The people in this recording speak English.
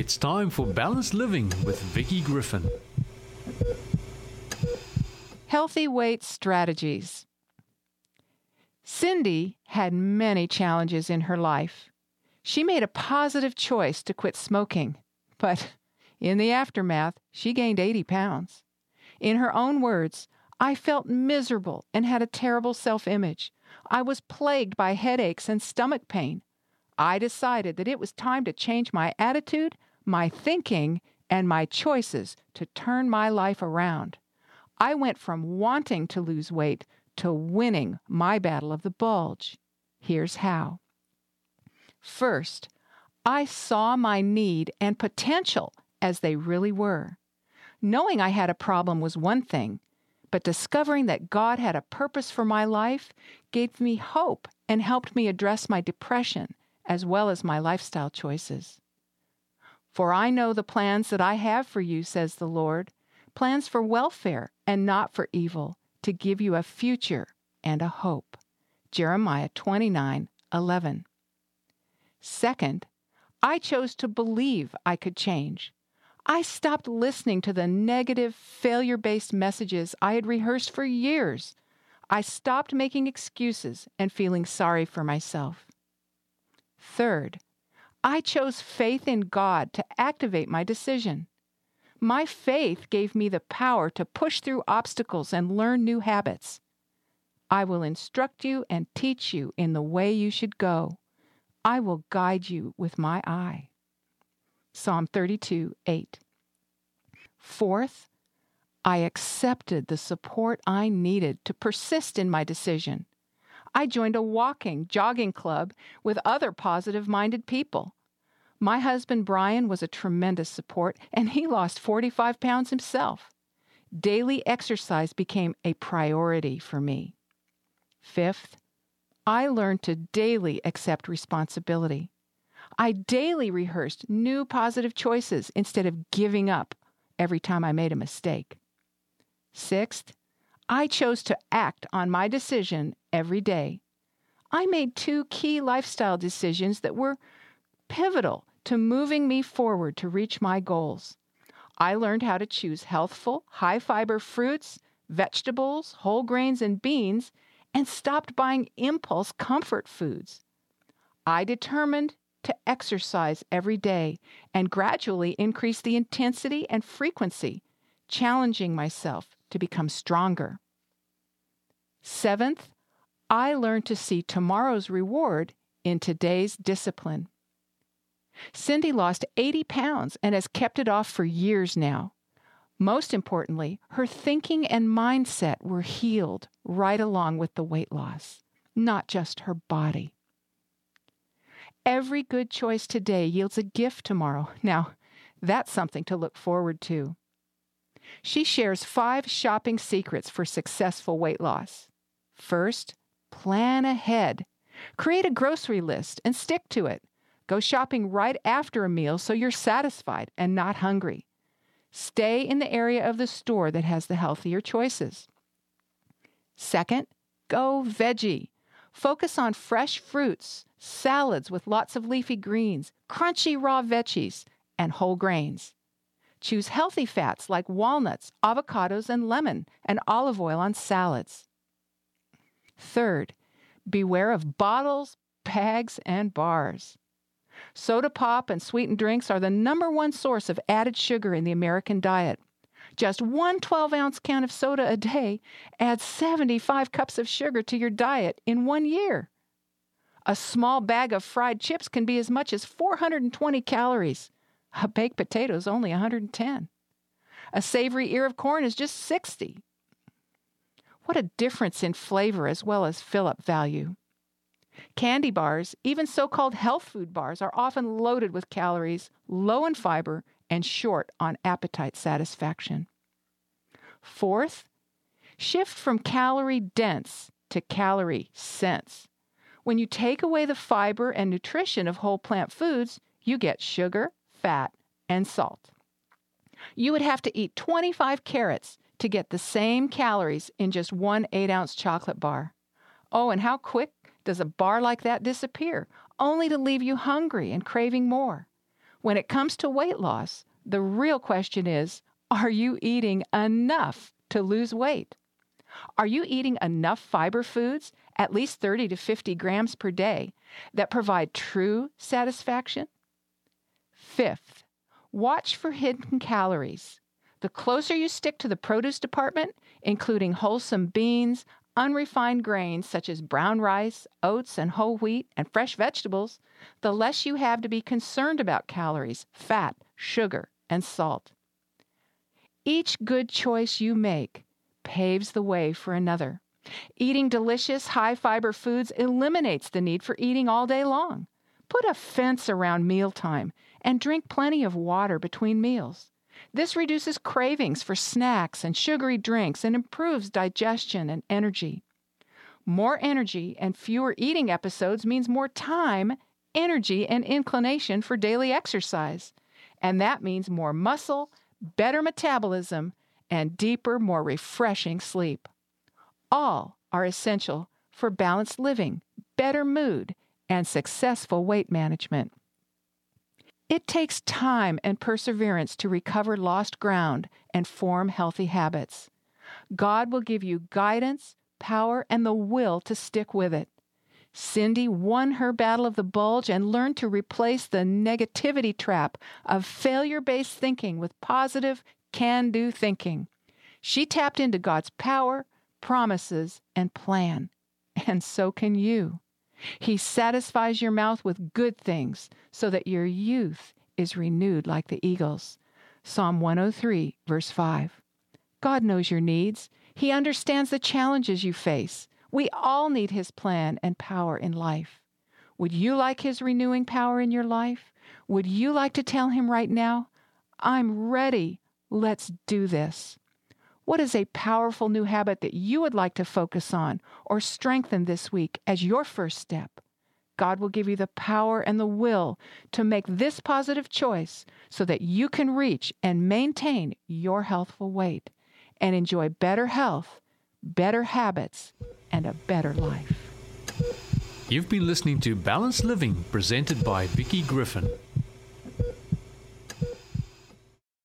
It's time for Balanced Living with Vicki Griffin. Healthy weight strategies. Cindy had many challenges in her life. She made a positive choice to quit smoking, but in the aftermath, she gained 80 pounds. In her own words, I felt miserable and had a terrible self image. I was plagued by headaches and stomach pain. I decided that it was time to change my attitude, my thinking, and my choices to turn my life around. I went from wanting to lose weight to winning my battle of the bulge. Here's how. First, I saw my need and potential as they really were. Knowing I had a problem was one thing, but discovering that God had a purpose for my life gave me hope and helped me address my depression as well as my lifestyle choices. For I know the plans that I have for you, says the Lord plans for welfare and not for evil, to give you a future and a hope. Jeremiah 29 11. Second, I chose to believe I could change. I stopped listening to the negative, failure based messages I had rehearsed for years. I stopped making excuses and feeling sorry for myself. Third, I chose faith in God to activate my decision. My faith gave me the power to push through obstacles and learn new habits. I will instruct you and teach you in the way you should go. I will guide you with my eye. Psalm 32 8. Fourth, I accepted the support I needed to persist in my decision. I joined a walking, jogging club with other positive minded people. My husband Brian was a tremendous support, and he lost 45 pounds himself. Daily exercise became a priority for me. Fifth, I learned to daily accept responsibility. I daily rehearsed new positive choices instead of giving up every time I made a mistake. Sixth, I chose to act on my decision every day. I made two key lifestyle decisions that were pivotal to moving me forward to reach my goals. I learned how to choose healthful, high fiber fruits, vegetables, whole grains, and beans, and stopped buying impulse comfort foods. I determined to exercise every day and gradually increase the intensity and frequency, challenging myself to become stronger. Seventh, I learned to see tomorrow's reward in today's discipline. Cindy lost 80 pounds and has kept it off for years now. Most importantly, her thinking and mindset were healed right along with the weight loss, not just her body. Every good choice today yields a gift tomorrow. Now, that's something to look forward to. She shares five shopping secrets for successful weight loss. First, plan ahead. Create a grocery list and stick to it. Go shopping right after a meal so you're satisfied and not hungry. Stay in the area of the store that has the healthier choices. Second, go veggie. Focus on fresh fruits, salads with lots of leafy greens, crunchy raw veggies, and whole grains. Choose healthy fats like walnuts, avocados, and lemon, and olive oil on salads. Third, beware of bottles, bags, and bars. Soda pop and sweetened drinks are the number one source of added sugar in the American diet. Just one 12 ounce can of soda a day adds 75 cups of sugar to your diet in one year. A small bag of fried chips can be as much as 420 calories. A baked potato is only 110. A savory ear of corn is just 60. What a difference in flavor as well as fill up value. Candy bars, even so called health food bars, are often loaded with calories, low in fiber, and short on appetite satisfaction. Fourth, shift from calorie dense to calorie sense. When you take away the fiber and nutrition of whole plant foods, you get sugar, fat, and salt. You would have to eat 25 carrots to get the same calories in just one 8 ounce chocolate bar. Oh, and how quick does a bar like that disappear, only to leave you hungry and craving more? When it comes to weight loss, the real question is are you eating enough to lose weight? Are you eating enough fiber foods, at least 30 to 50 grams per day, that provide true satisfaction? Fifth, watch for hidden calories. The closer you stick to the produce department, including wholesome beans, unrefined grains such as brown rice, oats, and whole wheat, and fresh vegetables, the less you have to be concerned about calories, fat, sugar, and salt. Each good choice you make paves the way for another. Eating delicious, high fiber foods eliminates the need for eating all day long. Put a fence around mealtime and drink plenty of water between meals. This reduces cravings for snacks and sugary drinks and improves digestion and energy. More energy and fewer eating episodes means more time, energy, and inclination for daily exercise. And that means more muscle, better metabolism, and deeper, more refreshing sleep. All are essential for balanced living, better mood, and successful weight management. It takes time and perseverance to recover lost ground and form healthy habits. God will give you guidance, power, and the will to stick with it. Cindy won her battle of the bulge and learned to replace the negativity trap of failure based thinking with positive, can do thinking. She tapped into God's power, promises, and plan. And so can you. He satisfies your mouth with good things so that your youth is renewed like the eagles. Psalm 103, verse 5. God knows your needs. He understands the challenges you face. We all need His plan and power in life. Would you like His renewing power in your life? Would you like to tell Him right now, I'm ready. Let's do this. What is a powerful new habit that you would like to focus on or strengthen this week as your first step? God will give you the power and the will to make this positive choice so that you can reach and maintain your healthful weight and enjoy better health, better habits, and a better life. You've been listening to Balanced Living presented by Vicki Griffin.